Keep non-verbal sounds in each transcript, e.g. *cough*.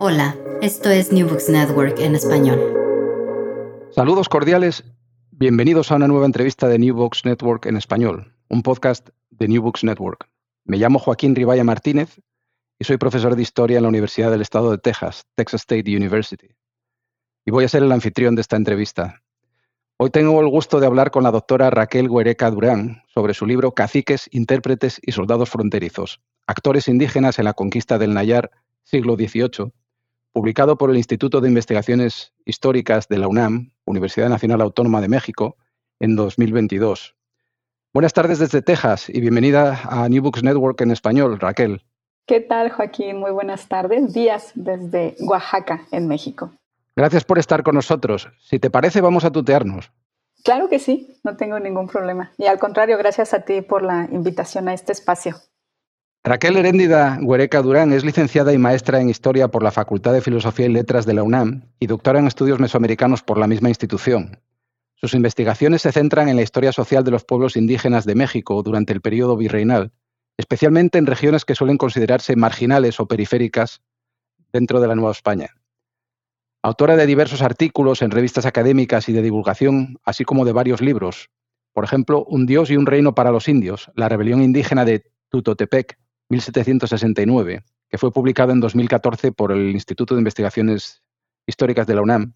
Hola, esto es New Books Network en español. Saludos cordiales, bienvenidos a una nueva entrevista de New Books Network en español, un podcast de New Books Network. Me llamo Joaquín Ribaya Martínez y soy profesor de historia en la Universidad del Estado de Texas, Texas State University. Y voy a ser el anfitrión de esta entrevista. Hoy tengo el gusto de hablar con la doctora Raquel Guereca Durán sobre su libro Caciques, Intérpretes y Soldados Fronterizos, Actores Indígenas en la Conquista del Nayar, siglo XVIII, publicado por el Instituto de Investigaciones Históricas de la UNAM, Universidad Nacional Autónoma de México, en 2022. Buenas tardes desde Texas y bienvenida a New Books Network en español, Raquel. ¿Qué tal, Joaquín? Muy buenas tardes. Días desde Oaxaca, en México. Gracias por estar con nosotros. Si te parece, vamos a tutearnos. Claro que sí, no tengo ningún problema. Y al contrario, gracias a ti por la invitación a este espacio. Raquel Heréndida Huereca Durán es licenciada y maestra en Historia por la Facultad de Filosofía y Letras de la UNAM y doctora en Estudios Mesoamericanos por la misma institución. Sus investigaciones se centran en la historia social de los pueblos indígenas de México durante el periodo virreinal, especialmente en regiones que suelen considerarse marginales o periféricas dentro de la Nueva España. Autora de diversos artículos en revistas académicas y de divulgación, así como de varios libros. Por ejemplo, Un Dios y un Reino para los Indios, la rebelión indígena de Tutotepec, 1769, que fue publicado en 2014 por el Instituto de Investigaciones Históricas de la UNAM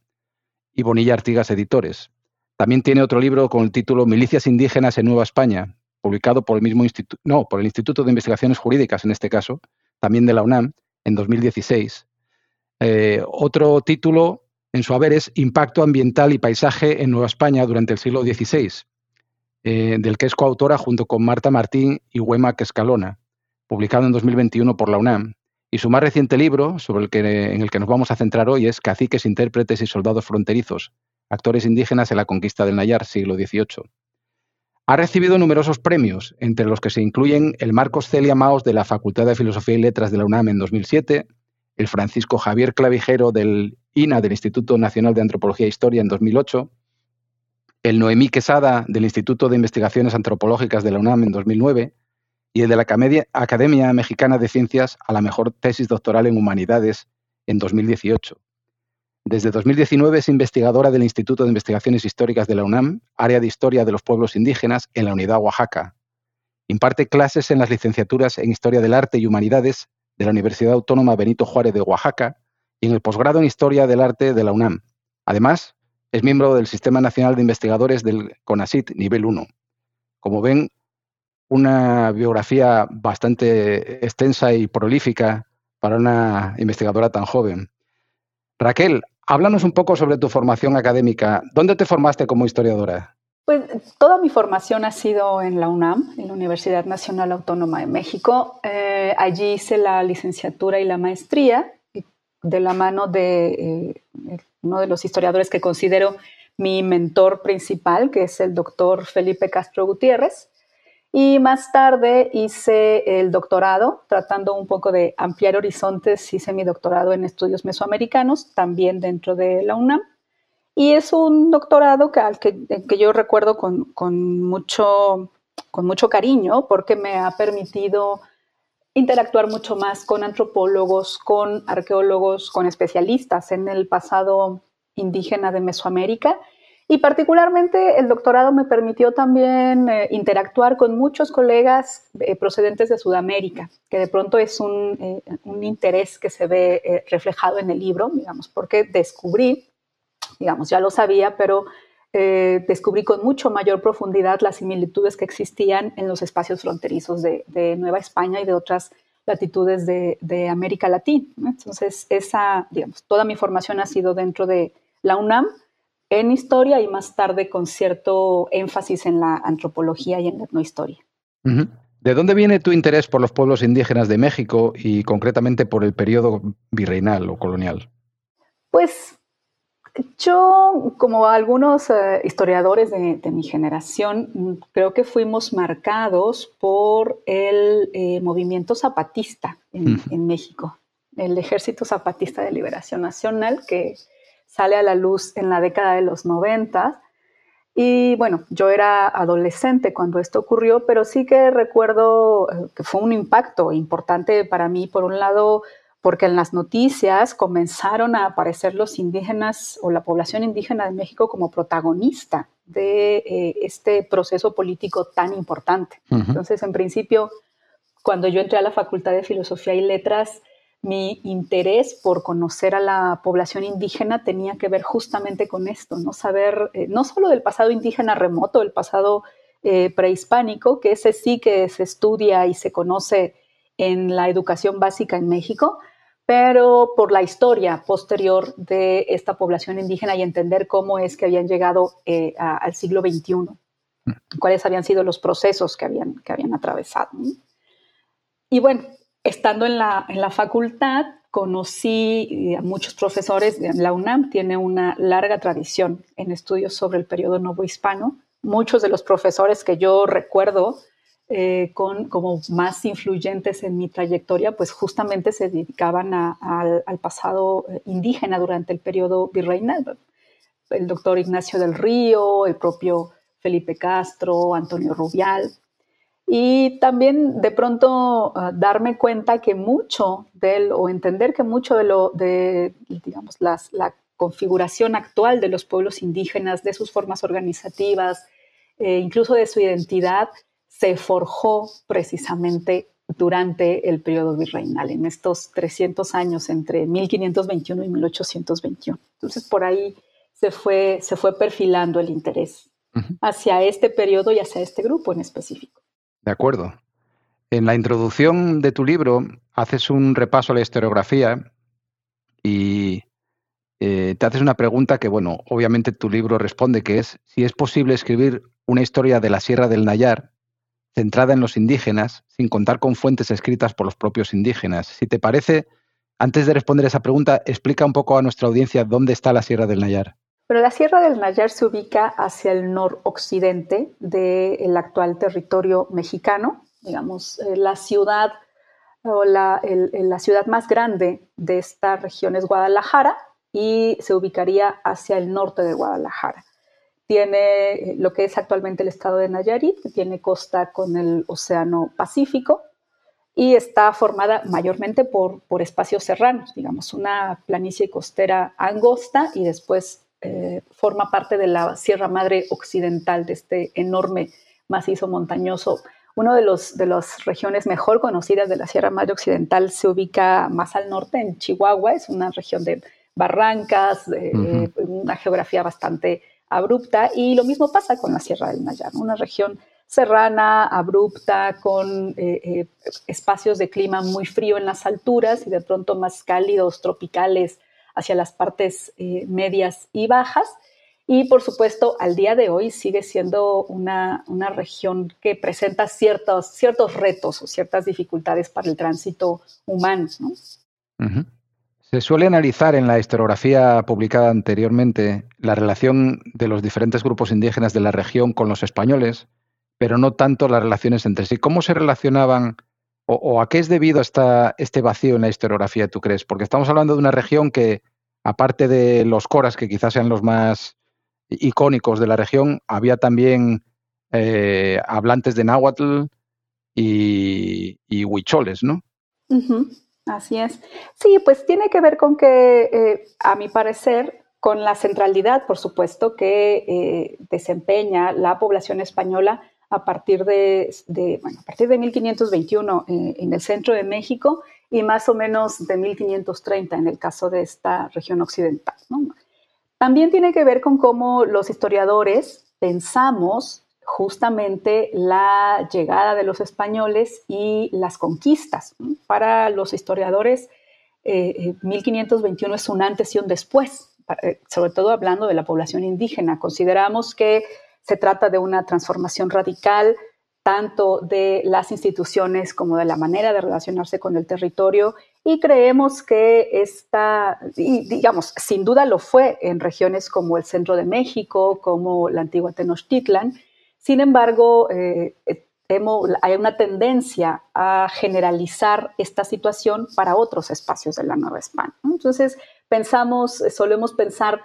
y Bonilla Artigas Editores. También tiene otro libro con el título Milicias indígenas en Nueva España, publicado por el mismo instituto, no, por el Instituto de Investigaciones Jurídicas en este caso, también de la UNAM, en 2016. Eh, otro título en su haber es Impacto ambiental y paisaje en Nueva España durante el siglo XVI, eh, del que es coautora junto con Marta Martín y Huema Escalona publicado en 2021 por la UNAM, y su más reciente libro, sobre el que, en el que nos vamos a centrar hoy, es Caciques, Intérpretes y Soldados Fronterizos, Actores Indígenas en la Conquista del Nayar, siglo XVIII. Ha recibido numerosos premios, entre los que se incluyen el Marcos Celia Maos de la Facultad de Filosofía y Letras de la UNAM en 2007, el Francisco Javier Clavijero del INA, del Instituto Nacional de Antropología e Historia, en 2008, el Noemí Quesada del Instituto de Investigaciones Antropológicas de la UNAM en 2009, y el de la Academia Mexicana de Ciencias a la mejor tesis doctoral en humanidades en 2018. Desde 2019 es investigadora del Instituto de Investigaciones Históricas de la UNAM, área de Historia de los Pueblos Indígenas en la Unidad Oaxaca. Imparte clases en las licenciaturas en Historia del Arte y Humanidades de la Universidad Autónoma Benito Juárez de Oaxaca y en el posgrado en Historia del Arte de la UNAM. Además, es miembro del Sistema Nacional de Investigadores del CONACIT Nivel 1. Como ven, una biografía bastante extensa y prolífica para una investigadora tan joven. Raquel, háblanos un poco sobre tu formación académica. ¿Dónde te formaste como historiadora? Pues toda mi formación ha sido en la UNAM, en la Universidad Nacional Autónoma de México. Eh, allí hice la licenciatura y la maestría de la mano de eh, uno de los historiadores que considero mi mentor principal, que es el doctor Felipe Castro Gutiérrez. Y más tarde hice el doctorado, tratando un poco de ampliar horizontes, hice mi doctorado en estudios mesoamericanos, también dentro de la UNAM. Y es un doctorado que, al que, que yo recuerdo con, con, mucho, con mucho cariño porque me ha permitido interactuar mucho más con antropólogos, con arqueólogos, con especialistas en el pasado indígena de Mesoamérica y particularmente el doctorado me permitió también eh, interactuar con muchos colegas eh, procedentes de Sudamérica, que de pronto es un, eh, un interés que se ve reflejado en el libro, digamos, porque descubrí, digamos, ya lo sabía, pero descubrí con mucho mayor profundidad las similitudes que existían en los espacios fronterizos de, de Nueva España y de otras latitudes de, de América Latina. Entonces, esa, digamos, toda mi formación ha sido dentro de la UNAM, en historia y más tarde con cierto énfasis en la antropología y en la etnohistoria. ¿De dónde viene tu interés por los pueblos indígenas de México y concretamente por el periodo virreinal o colonial? Pues yo, como algunos eh, historiadores de, mi generación, creo que fuimos marcados por el eh, movimiento zapatista en, en, México, el Ejército Zapatista de Liberación Nacional, que sale a la luz en la década de los 90. Y bueno, yo era adolescente cuando esto ocurrió, pero sí que recuerdo eh, que fue un impacto importante para mí, por un lado, porque en las noticias comenzaron a aparecer los indígenas o la población indígena de México como protagonista de eh, este proceso político tan importante. Entonces, en principio, cuando yo entré a la Facultad de Filosofía y Letras, mi interés por conocer a la población indígena tenía que ver justamente con esto, no saber eh, no solo del pasado indígena remoto, el pasado eh, prehispánico, que ese sí que se estudia y se conoce en la educación básica en México, pero por la historia posterior de esta población indígena y entender cómo es que habían llegado eh, al siglo XXI, mm. cuáles habían sido los procesos que habían, que habían atravesado. Y bueno, estando en la, en la facultad, conocí eh, a muchos profesores. La UNAM tiene una larga tradición en estudios sobre el periodo novohispano. Muchos de los profesores que yo recuerdo eh, con, como más influyentes en mi trayectoria, pues justamente se dedicaban al pasado eh, indígena durante el periodo virreinal. El doctor Ignacio del Río, el propio Felipe Castro, Antonio Rubial. Y también de pronto ah, darme cuenta que mucho de o entender que mucho de lo, de, digamos, las, la configuración actual de los pueblos indígenas, de sus formas organizativas, eh, incluso de su identidad, se forjó precisamente durante el periodo virreinal, en estos 300 años entre 1521 y 1821. Entonces, por ahí se fue, se fue perfilando el interés hacia este periodo y hacia este grupo en específico. De acuerdo. En la introducción de tu libro haces un repaso a la historiografía y eh, te haces una pregunta que, bueno, obviamente tu libro responde, que es si es posible escribir una historia de la Sierra del Nayar centrada en los indígenas, sin contar con fuentes escritas por los propios indígenas. Si te parece, antes de responder esa pregunta, explica un poco a nuestra audiencia dónde está la Sierra del Nayar. Pero la Sierra del Nayar se ubica hacia el noroccidente del actual territorio mexicano, digamos, eh, la ciudad o la, la, ciudad más grande de esta región es Guadalajara y se ubicaría hacia el norte de Guadalajara. Tiene eh, lo que es actualmente el estado de Nayarit, que tiene costa con el Océano Pacífico y está formada mayormente por, por espacios serranos, digamos, una planicie costera angosta y después eh, forma parte de la Sierra Madre Occidental, de este enorme macizo montañoso. Una de, los, de las regiones mejor conocidas de la Sierra Madre Occidental se ubica más al norte, en Chihuahua, es una región de barrancas, una geografía bastante abrupta, y lo mismo pasa con la Sierra del Nayar, una región serrana, abrupta, con eh, eh, espacios de clima muy frío en las alturas y de pronto más cálidos, tropicales hacia las partes eh, medias y bajas. Y por supuesto, al día de hoy sigue siendo una, una región que presenta ciertos, ciertos retos o ciertas dificultades para el tránsito humano. Se suele analizar en la historiografía publicada anteriormente la relación de los diferentes grupos indígenas de la región con los españoles, pero no tanto las relaciones entre sí. ¿Cómo se relacionaban o, a qué es debido esta, este vacío en la historiografía, tú crees? Porque estamos hablando de una región que, aparte de los coras, que quizás sean los más icónicos de la región, había también eh, hablantes de náhuatl y, huicholes, ¿no? Así es. Sí, pues tiene que ver con que, eh, a mi parecer, con la centralidad, por supuesto, que eh, desempeña la población española a partir de, bueno, a partir de 1521 en el centro de México y más o menos de 1530 en el caso de esta región occidental. También tiene que ver con cómo los historiadores pensamos justamente la llegada de los españoles y las conquistas. Para los historiadores, 1521 eh, es un antes y un después, eh, sobre todo hablando de la población indígena. Consideramos que se trata de una transformación radical tanto de las instituciones como de la manera de relacionarse con el territorio y creemos que esta, digamos, sin duda lo fue en regiones como el centro de México, como la antigua Tenochtitlan, sin embargo, eh, hay una tendencia a generalizar esta situación para otros espacios de la Nueva España. Entonces, pensamos, solemos pensar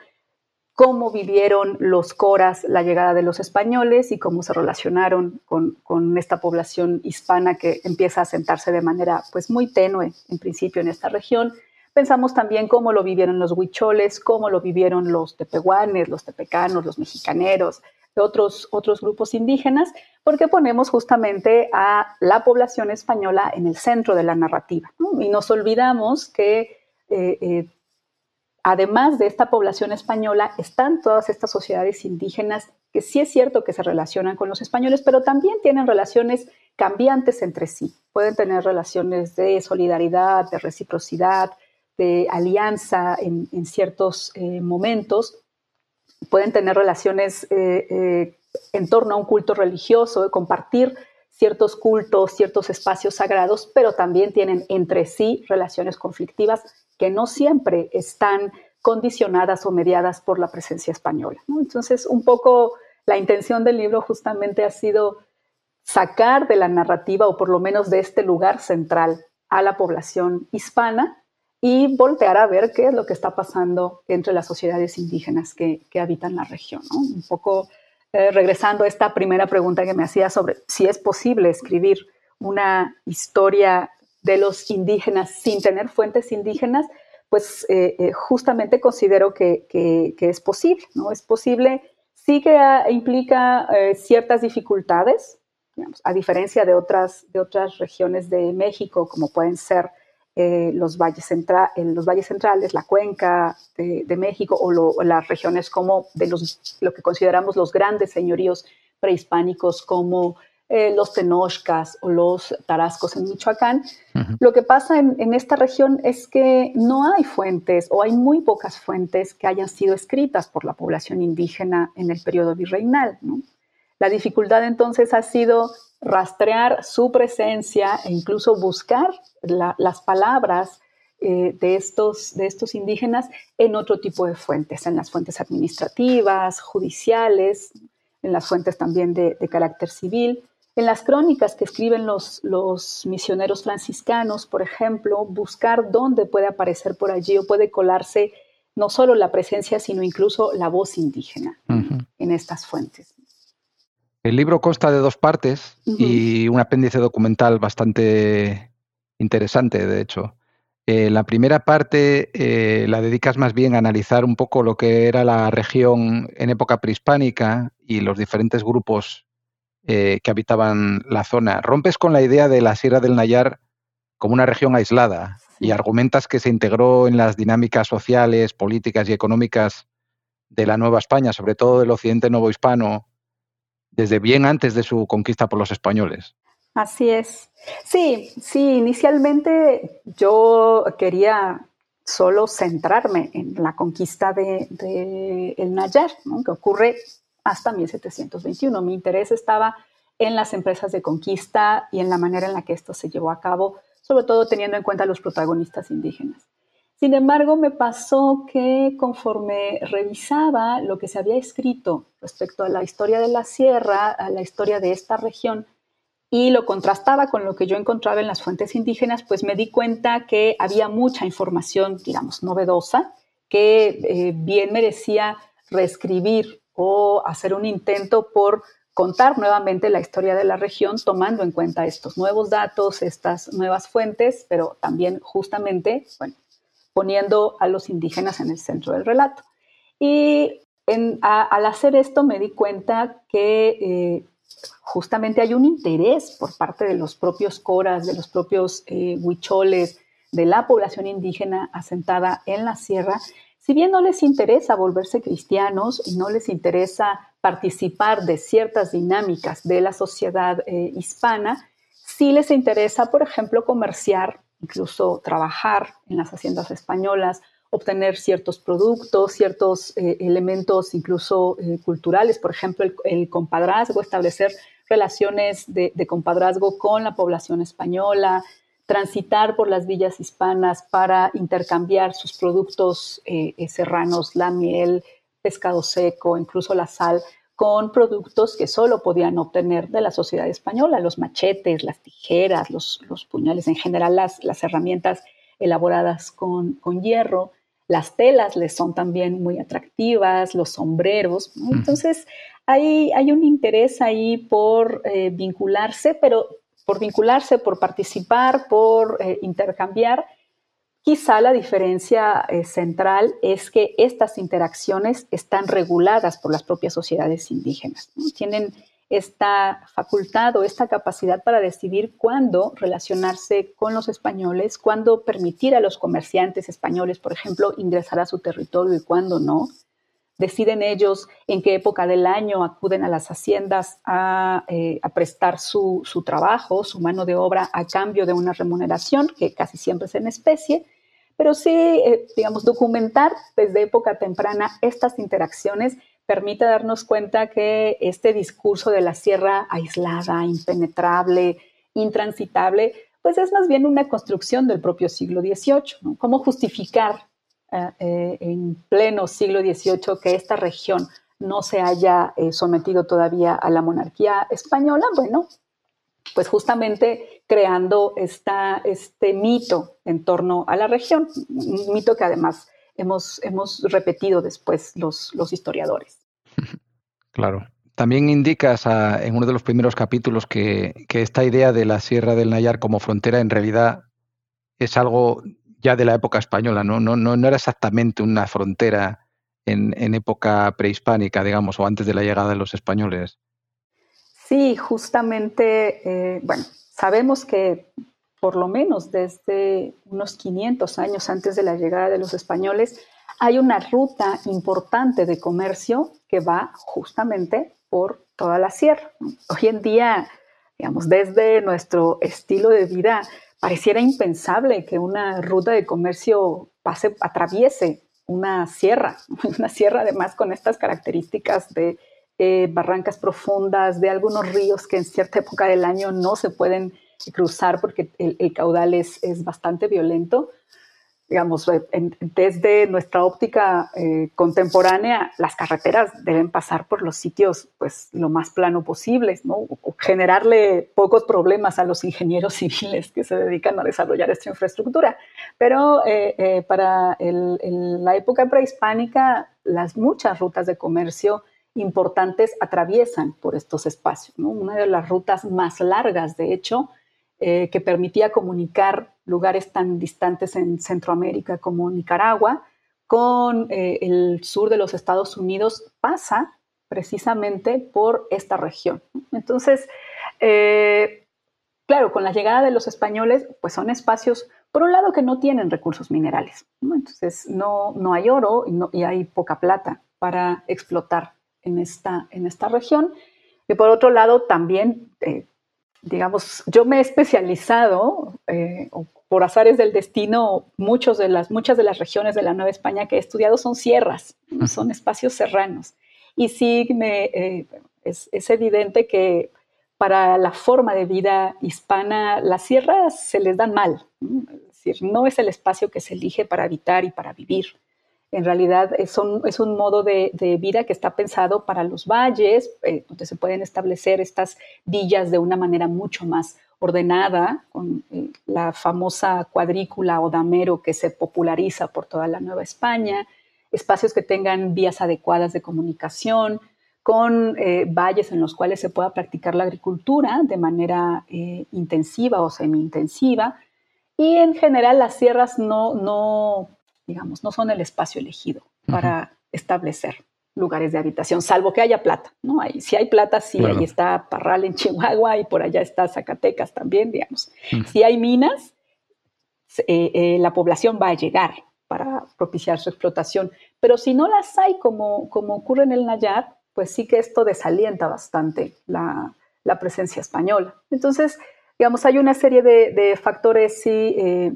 cómo vivieron los coras la llegada de los españoles y cómo se relacionaron con, esta población hispana que empieza a sentarse de manera pues muy tenue en principio en esta región. Pensamos también cómo lo vivieron los huicholes, cómo lo vivieron los tepehuanes, los tepecanos, los mexicaneros, otros, otros grupos indígenas, porque ponemos justamente a la población española en el centro de la narrativa. Y nos olvidamos que eh, eh, además de esta población española están todas estas sociedades indígenas que sí es cierto que se relacionan con los españoles, pero también tienen relaciones cambiantes entre sí. Pueden tener relaciones de solidaridad, de reciprocidad, de alianza en, ciertos eh, momentos, pueden tener relaciones eh, eh, en torno a un culto religioso, de compartir ciertos cultos, ciertos espacios sagrados, pero también tienen entre sí relaciones conflictivas que no siempre están condicionadas o mediadas por la presencia española. Entonces, un poco la intención del libro justamente ha sido sacar de la narrativa, o por lo menos de este lugar central, a la población hispana y voltear a ver qué es lo que está pasando entre las sociedades indígenas que, habitan la región. Un poco eh, regresando a esta primera pregunta que me hacía sobre si es posible escribir una historia de los indígenas sin tener fuentes indígenas, pues eh, eh, justamente considero que, es posible, ¿no? Es posible, sí que implica ciertas dificultades, a diferencia de otras, de otras regiones de México, como pueden ser eh, los, valles en los valles centrales, la cuenca de, México o, las regiones como de los, lo que consideramos los grandes señoríos prehispánicos como eh, los tenochcas o los tarascos en Michoacán. Lo que pasa en, esta región es que no hay fuentes o hay muy pocas fuentes que hayan sido escritas por la población indígena en el periodo virreinal. La dificultad entonces ha sido rastrear su presencia e incluso buscar las palabras eh, de, estos, de estos indígenas en otro tipo de fuentes, en las fuentes administrativas, judiciales, en las fuentes también de, carácter civil. En las crónicas que escriben los, los, misioneros franciscanos, por ejemplo, buscar dónde puede aparecer por allí o puede colarse no solo la presencia, sino incluso la voz indígena en estas fuentes. El libro consta de dos partes y un apéndice documental bastante interesante, de hecho. Eh, la primera parte eh, la dedicas más bien a analizar un poco lo que era la región en época prehispánica y los diferentes grupos eh, que habitaban la zona. Rompes con la idea de la Sierra del Nayar como una región aislada y argumentas que se integró en las dinámicas sociales, políticas y económicas de la Nueva España, sobre todo del occidente novohispano, desde bien antes de su conquista por los españoles. Así es. Sí, sí, inicialmente yo quería solo centrarme en la conquista de, el Nayar, que ocurre hasta 1721. Mi interés estaba en las empresas de conquista y en la manera en la que esto se llevó a cabo, sobre todo teniendo en cuenta los protagonistas indígenas. Sin embargo, me pasó que conforme revisaba lo que se había escrito respecto a la historia de la sierra, a la historia de esta región, y lo contrastaba con lo que yo encontraba en las fuentes indígenas, pues me di cuenta que había mucha información, digamos, novedosa, que eh, bien merecía reescribir o hacer un intento por contar nuevamente la historia de la región tomando en cuenta estos nuevos datos, estas nuevas fuentes, pero también justamente, poniendo a los indígenas en el centro del relato. Y al hacer esto me di cuenta que eh, justamente hay un interés por parte de los propios coras, de los propios eh, huicholes, de la población indígena asentada en la sierra, si bien no les interesa volverse cristianos y no les interesa participar de ciertas dinámicas de la sociedad eh, hispana, sí les interesa, por ejemplo, comerciar, incluso trabajar en las haciendas españolas, obtener ciertos productos, ciertos eh, elementos incluso eh, culturales, por ejemplo, el, compadrazgo, establecer relaciones de, compadrazgo con la población española, transitar por las villas hispanas para intercambiar sus productos eh, serranos, la miel, pescado seco, incluso la sal, con productos que solo podían obtener de la sociedad española, los machetes, las tijeras, los, puñales, en general las, las herramientas elaboradas con, con hierro. Las telas les son también muy atractivas, los sombreros. Entonces, hay, hay, un interés ahí por eh, vincularse, pero por vincularse, por participar, por eh, intercambiar. Quizá la diferencia eh, central es que estas interacciones están reguladas por las propias sociedades indígenas. Tienen esta facultad o esta capacidad para decidir cuándo relacionarse con los españoles, cuándo permitir a los comerciantes españoles, por ejemplo, ingresar a su territorio y cuándo no. Deciden ellos en qué época del año acuden a las haciendas a, eh, prestar su, trabajo, su mano de obra a cambio de una remuneración, que casi siempre es en especie, pero sí, eh, digamos, documentar desde época temprana estas interacciones permite darnos cuenta que este discurso de la sierra aislada, impenetrable, intransitable, pues es más bien una construcción del propio siglo XVIII. ¿Cómo justificar eh, eh, en pleno siglo XVIII que esta región no se haya eh, sometido todavía a la monarquía española? Bueno, pues justamente creando este mito en torno a la región, un mito que además hemos, hemos repetido después los, los historiadores. Claro. También indicas en uno de los primeros capítulos que, esta idea de la Sierra del Nayar como frontera en realidad es algo ya de la época española, ¿no? No, no, era exactamente una frontera en, en, época prehispánica, digamos, o antes de la llegada de los españoles. Sí, justamente, eh, bueno, sabemos que por lo menos desde unos 500 años antes de la llegada de los españoles, hay una ruta importante de comercio que va justamente por toda la sierra. Hoy en día, digamos, desde nuestro estilo de vida, pareciera impensable que una ruta de comercio pase, atraviese una sierra, *laughs* una sierra además con estas características de eh, barrancas profundas, de algunos ríos que en cierta época del año no se pueden cruzar porque el, caudal es, es, bastante violento. Digamos, eh, desde nuestra óptica eh, contemporánea, las carreteras deben pasar por los sitios pues, lo más plano posible, ¿no? Generarle pocos problemas a los ingenieros *laughs* civiles que se dedican a desarrollar esta infraestructura. Pero eh, para la época prehispánica, las muchas rutas de comercio importantes atraviesan por estos espacios. Una de las rutas más largas, de hecho, eh, que permitía comunicar lugares tan distantes en Centroamérica como Nicaragua con eh, el sur de los Estados Unidos, pasa precisamente por esta región. Entonces, eh, claro, con la llegada de los españoles, pues son espacios, por un lado, que no tienen recursos minerales. Entonces, no, no hay oro y, y hay poca plata para explotar en esta, en esta región. Y por otro lado, también, digamos, yo me he especializado, eh, por azares del destino, muchos de las, muchas de las regiones de la Nueva España que he estudiado son sierras, son espacios serranos. Y sí, me, eh, es, es, evidente que para la forma de vida hispana, las sierras se les dan mal. Es decir, no es el espacio que se elige para habitar y para vivir. En realidad es un, es un modo de, vida que está pensado para los valles, eh, donde se pueden establecer estas villas de una manera mucho más ordenada, con eh, la famosa cuadrícula o damero que se populariza por toda la Nueva España, espacios que tengan vías adecuadas de comunicación, con eh, valles en los cuales se pueda practicar la agricultura de manera intensiva o semi-intensiva. Y en general las sierras no, no digamos, no son el espacio elegido para establecer lugares de habitación, salvo que haya plata, ¿no? si hay plata, sí, ahí está Parral en *laughs* Chihuahua y por allá está Zacatecas también, digamos. Si hay minas, eh, eh, la población va a llegar para propiciar su explotación, pero si no las hay, como, como ocurre en el Nayar, pues sí que esto desalienta bastante la, presencia española. Entonces, digamos, hay una serie de, factores, sí, eh,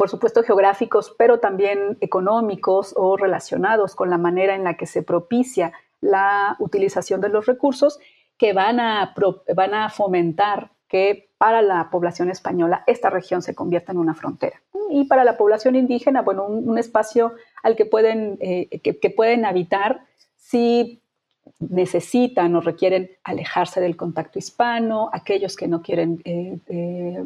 por supuesto geográficos, pero también económicos o relacionados con la manera en la que se propicia la utilización de los recursos que van a, van a fomentar que para la población española esta región se convierta en una frontera. Y para la población indígena, bueno, un, espacio al que pueden, eh, que, pueden habitar si necesitan o requieren alejarse del contacto hispano, aquellos que no quieren eh, eh,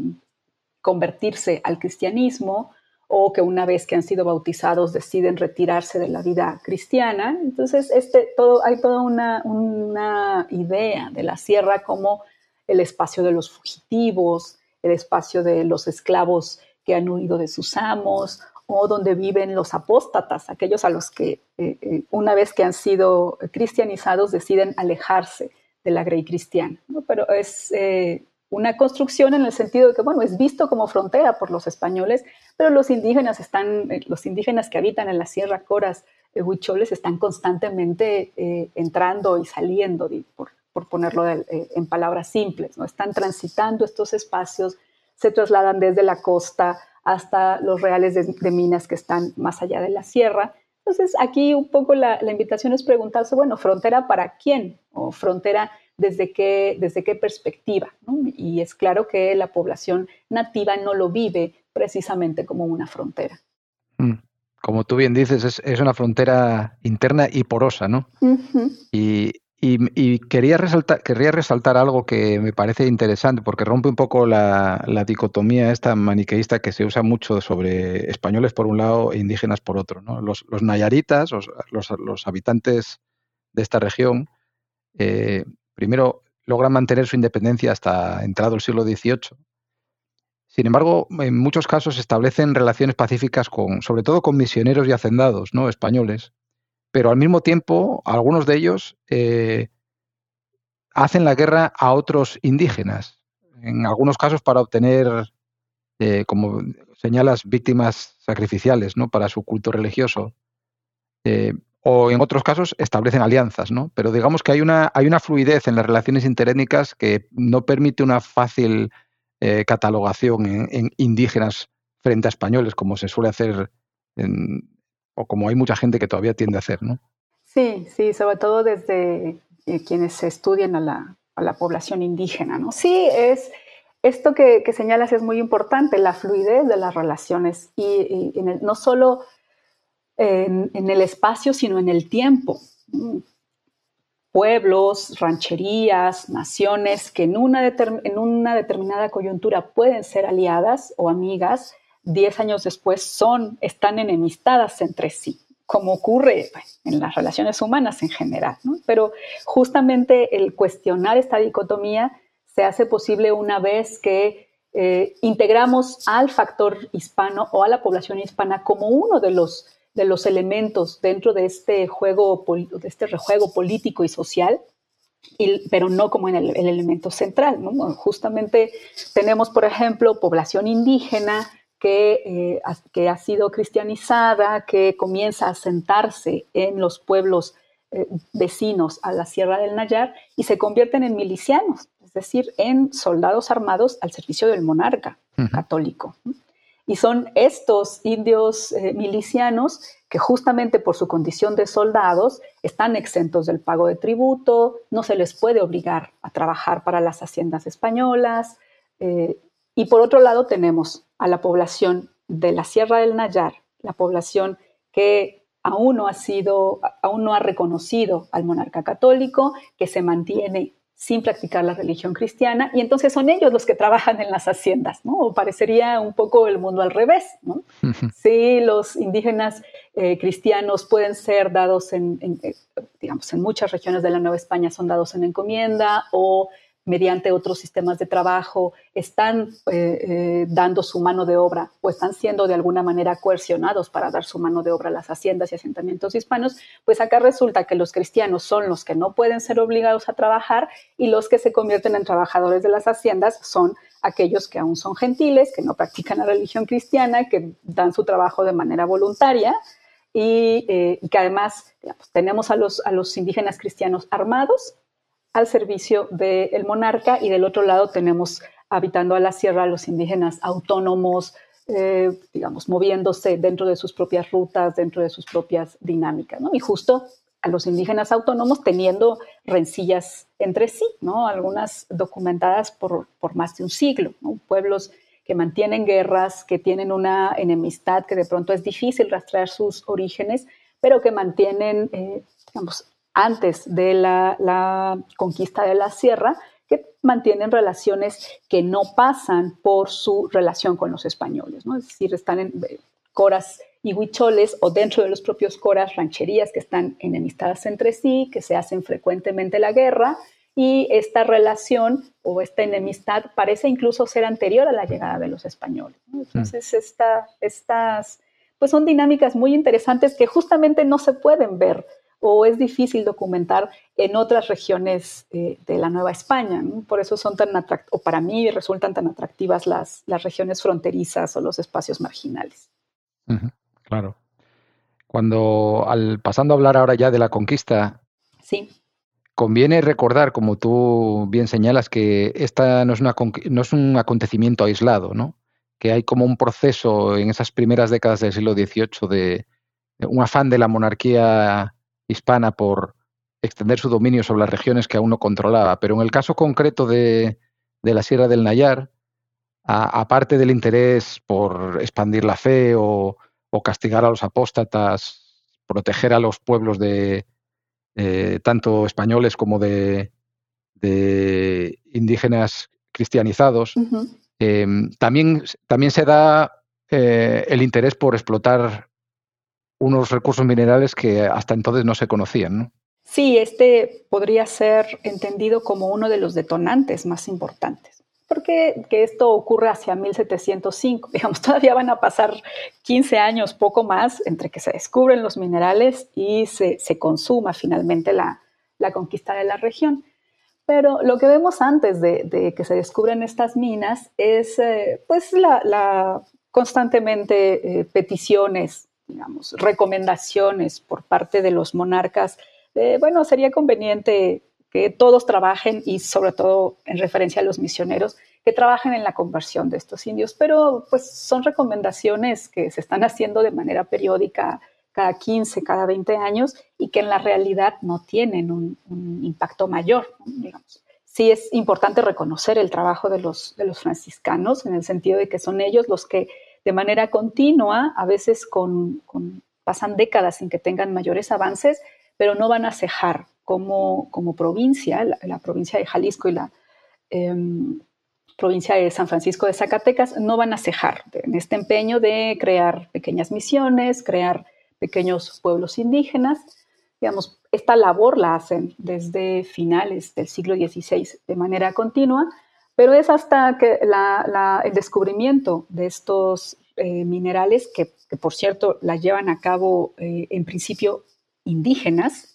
convertirse al cristianismo o que una vez que han sido bautizados deciden retirarse de la vida cristiana. Entonces, este, todo, hay toda una, una idea de la sierra como el espacio de los fugitivos, el espacio de los esclavos que han huido de sus amos, o donde viven los apóstatas, aquellos a los que eh, eh, una vez que han sido cristianizados deciden alejarse de la grey cristiana. Pero es eh, una construcción en el sentido de que, bueno, es visto como frontera por los españoles, pero los indígenas están, eh, los indígenas que habitan en la Sierra Coras, de Huicholes, están constantemente eh, entrando y saliendo, por, ponerlo eh, en palabras simples, ¿no? Están transitando estos espacios, se trasladan desde la costa hasta los reales de, minas que están más allá de la sierra. Entonces, aquí un poco la, la invitación es preguntarse, bueno, ¿frontera para quién? ¿O frontera desde qué, desde qué perspectiva. Y es claro que la población nativa no lo vive precisamente como una frontera. Mm. Como tú bien dices, es, una frontera interna y porosa, ¿no? y, quería, resaltar, querría resaltar algo que me parece interesante, porque rompe un poco la, dicotomía esta maniqueísta que se usa mucho sobre españoles por un lado e indígenas por otro. Los, nayaritas, los, los, habitantes de esta región, eh, Primero, logran mantener su independencia hasta entrado el siglo XVIII. Sin embargo, en muchos casos establecen relaciones pacíficas con, sobre todo con misioneros y hacendados, ¿no? españoles. Pero al mismo tiempo, algunos de ellos eh, hacen la guerra a otros indígenas, en algunos casos para obtener, eh, como señalas, víctimas sacrificiales ¿no? para su culto religioso. Eh, o en otros casos establecen alianzas, ¿no? Pero digamos que hay una, hay una fluidez en las relaciones interétnicas que no permite una fácil eh, catalogación en, indígenas frente a españoles, como se suele hacer, o como hay mucha gente que todavía tiende a hacer, ¿no? Sí, sí, sobre todo desde eh, quienes estudian a la, a la, población indígena, ¿no? Sí, es... Esto que, señalas es muy importante, la fluidez de las relaciones y, no solo en, el espacio, sino en el tiempo. Pueblos, rancherías, naciones que en una, en una determinada coyuntura pueden ser aliadas o amigas, diez años después son, están enemistadas entre sí, como ocurre en las relaciones humanas en general. Pero justamente el cuestionar esta dicotomía se hace posible una vez que eh, integramos al factor hispano o a la población hispana como uno de los de los elementos dentro de este juego, de este rejuego político y social, pero no como en el, elemento central. Justamente tenemos, por ejemplo, población indígena que, eh, que, ha sido cristianizada, que comienza a sentarse en los pueblos eh, vecinos a la Sierra del Nayar y se convierten en milicianos, es decir, en soldados armados al servicio del monarca católico. Y son estos indios eh, milicianos que justamente por su condición de soldados están exentos del pago de tributo, no se les puede obligar a trabajar para las haciendas españolas. Eh, y por otro lado tenemos a la población de la Sierra del Nayar, la población que aún no ha sido, aún no ha reconocido al monarca católico, que se mantiene sin practicar la religión cristiana, y entonces son ellos los que trabajan en las haciendas, ¿no? O parecería un poco el mundo al revés, ¿no? Sí, los indígenas eh, cristianos pueden ser dados en, en, eh, digamos, en muchas regiones de la Nueva España son dados en encomienda o mediante otros sistemas de trabajo, están eh, eh, dando su mano de obra o están siendo de alguna manera coercionados para dar su mano de obra a las haciendas y asentamientos hispanos, pues acá resulta que los cristianos son los que no pueden ser obligados a trabajar y los que se convierten en trabajadores de las haciendas son aquellos que aún son gentiles, que no practican la religión cristiana, que dan su trabajo de manera voluntaria y, eh, que además tenemos a los, a los indígenas cristianos armados al servicio del monarca y del otro lado tenemos habitando a la sierra los indígenas autónomos, eh, digamos, moviéndose dentro de sus propias rutas, dentro de sus propias dinámicas, ¿no? Y justo a los indígenas autónomos teniendo rencillas entre sí, ¿no? Algunas documentadas por, por más de un siglo, ¿no? Pueblos que mantienen guerras, que tienen una enemistad que de pronto es difícil rastrear sus orígenes, pero que mantienen, eh, digamos, antes de la, conquista de la sierra, que mantienen relaciones que no pasan por su relación con los españoles, ¿no? es decir, están en eh, coras y huicholes o dentro de los propios coras rancherías que están enemistadas entre sí, que se hacen frecuentemente la guerra y esta relación o esta enemistad parece incluso ser anterior a la llegada de los españoles. Entonces, estas pues son dinámicas muy interesantes que justamente no se pueden ver o es difícil documentar en otras regiones eh, de la Nueva España. Por eso son tan atractivas, o para mí resultan tan atractivas las, las regiones fronterizas o los espacios marginales. claro. Cuando, al, pasando a hablar ahora ya de la conquista, sí. conviene recordar, como tú bien señalas, que esta no es, una, no es un acontecimiento aislado, ¿no? que hay como un proceso en esas primeras décadas del siglo XVIII de un afán de la monarquía hispana por extender su dominio sobre las regiones que aún no controlaba. Pero en el caso concreto de, la Sierra del Nayar, aparte del interés por expandir la fe o, castigar a los apóstatas, proteger a los pueblos de eh, tanto españoles como de, indígenas cristianizados, em, también, también se da eh, el interés por explotar unos recursos minerales que hasta entonces no se conocían. ¿no? Sí, este podría ser entendido como uno de los detonantes más importantes. Porque que esto ocurre hacia 1705, *laughs* digamos, todavía van a pasar 15 años, poco más, entre que se descubren los minerales y se, se consuma finalmente la, la, conquista de la región. Pero lo que vemos antes de, de que se descubren estas minas es eh, pues la, la constantemente eh, peticiones digamos, recomendaciones por parte de los monarcas, bueno, sería conveniente que todos trabajen y sobre todo en referencia a los misioneros, que trabajen en la conversión de estos indios, pero pues son recomendaciones que se están haciendo de manera periódica cada 15, cada 20 años y que en la realidad no tienen un, impacto mayor, digamos. Sí es importante reconocer el trabajo de los, de los franciscanos en el sentido de que son ellos los que de manera continua, a veces pasan décadas sin que tengan mayores avances, pero no van a cejar como, como provincia, la, provincia de Jalisco y la em, provincia de San Francisco de Zacatecas, no van a cejar en este empeño de crear pequeñas misiones, crear pequeños pueblos indígenas. Digamos, esta labor la hacen desde finales del siglo XVI de manera continua pero es hasta que el descubrimiento de estos eh, minerales, que, por cierto la llevan a cabo eh, en principio indígenas,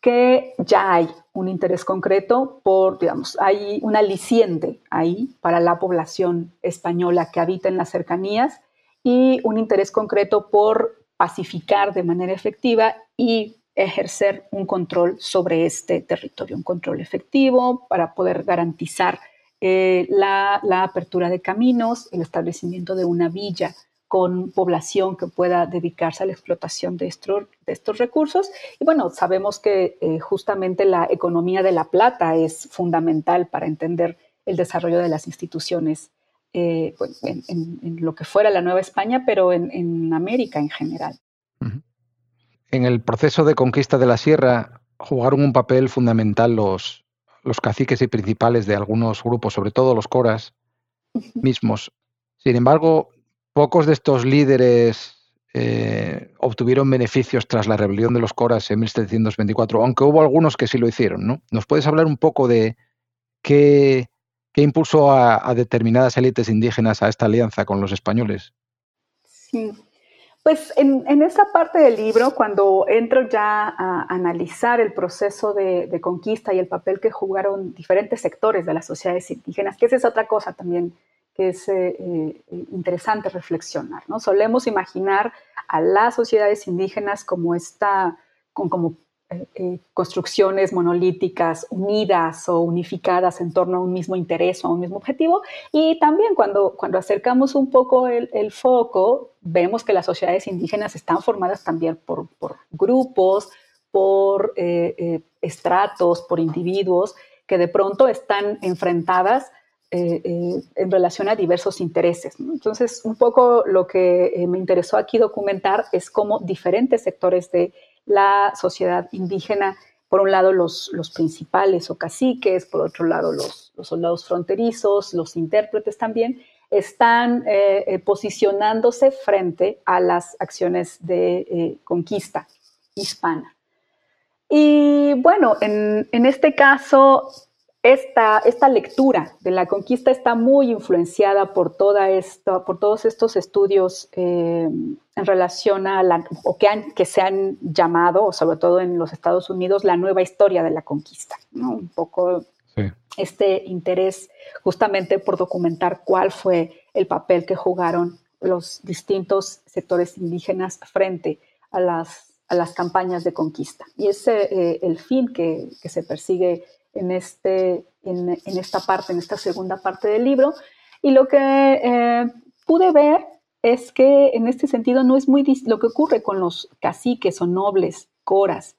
que ya hay un interés concreto por, digamos, hay un aliciente ahí para la población española que habita en las cercanías y un interés concreto por pacificar de manera efectiva y ejercer un control sobre este territorio, un control efectivo para poder garantizar eh, la, apertura de caminos, el establecimiento de una villa con población que pueda dedicarse a la explotación de estos, recursos. Y bueno, sabemos que eh, justamente la economía de la plata es fundamental para entender el desarrollo de las instituciones eh, pues, en, lo que fuera la Nueva España, pero en, América en general. En el proceso de conquista de la sierra jugaron un papel fundamental los, los caciques y principales de algunos grupos, sobre todo los coras mismos. Sin embargo, pocos de estos líderes eh, obtuvieron beneficios tras la rebelión de los coras en 1724, aunque hubo algunos que sí lo hicieron. ¿no? ¿Nos puedes hablar un poco de qué, qué impulsó a, determinadas élites indígenas a esta alianza con los españoles? Sí. Pues en, en, esa parte del libro, cuando entro ya a analizar el proceso de, conquista y el papel que jugaron diferentes sectores de las sociedades indígenas, que esa es otra cosa también que es eh, eh, interesante reflexionar. ¿no? Solemos imaginar a las sociedades indígenas como, esta, como eh, construcciones monolíticas unidas o unificadas en torno a un mismo interés o a un mismo objetivo. Y también cuando, cuando acercamos un poco el, foco, vemos que las sociedades indígenas están formadas también por, grupos, por estratos, por individuos que de pronto están enfrentadas eh, eh, en relación a diversos intereses. Entonces, un poco lo que eh, me interesó aquí documentar es cómo diferentes sectores de la sociedad indígena, por un lado los, los principales o caciques, por otro lado los, soldados fronterizos, los intérpretes también, están posicionándose frente a las acciones de conquista hispana. Y bueno, en, en este caso, esta, esta, lectura de la conquista está muy influenciada por, toda por todos estos estudios eh, en relación a la, o que, han, que se han llamado, sobre todo en los Estados Unidos, la nueva historia de la conquista. Un poco este interés justamente por documentar cuál fue el papel que jugaron los distintos sectores indígenas frente a las, a las campañas de conquista. Y es eh, el fin que, que se persigue en, este, en, esta parte, en esta segunda parte del libro. Y lo que eh, pude ver es que en este sentido no es muy lo que ocurre con los caciques o nobles, coras,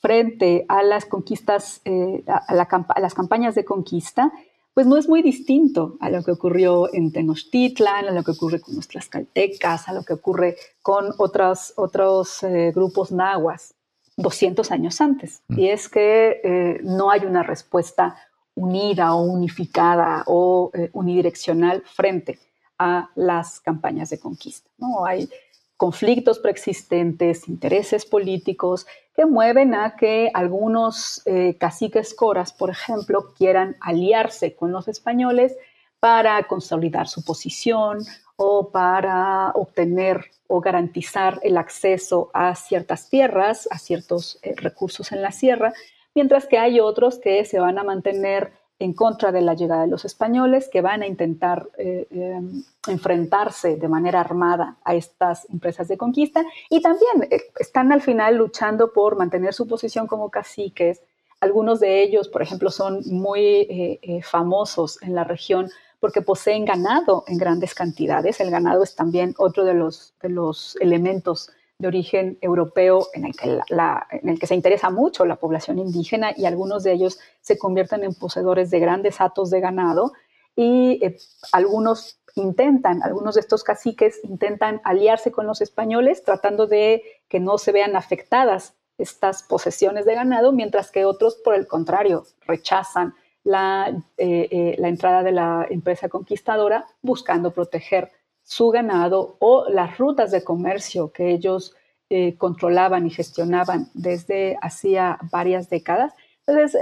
frente a las conquistas, eh, a, las campañas de conquista, pues no es muy distinto a lo que ocurrió en Tenochtitlan, a lo que ocurre con nuestras caltecas, a lo que ocurre con otros, otros eh, grupos nahuas. 200 años antes. Mm. Y es que eh, no hay una respuesta unida o unificada o unidireccional frente a las campañas de conquista. ¿no? Hay conflictos preexistentes, intereses políticos que mueven a que algunos eh, caciques coras, por ejemplo, quieran aliarse con los españoles para consolidar su posición o para obtener o garantizar el acceso a ciertas tierras, a ciertos eh, recursos en la sierra, mientras que hay otros que se van a mantener en contra de la llegada de los españoles, que van a intentar eh, em, enfrentarse de manera armada a estas empresas de conquista y también eh, están al final luchando por mantener su posición como caciques. Algunos de ellos, por ejemplo, son muy famosos en la región porque poseen ganado en grandes cantidades. El ganado es también otro de los elementos de origen europeo en el, que se interesa mucho la población indígena y algunos de ellos se convierten en poseedores de grandes hatos de ganado y eh, algunos intentan, algunos de estos caciques intentan aliarse con los españoles tratando de que no se vean afectadas estas posesiones de ganado, mientras que otros, por el contrario, rechazan la, eh, eh, la entrada de la empresa conquistadora buscando proteger su ganado o las rutas de comercio que ellos eh, controlaban y gestionaban desde hacía varias décadas. Entonces,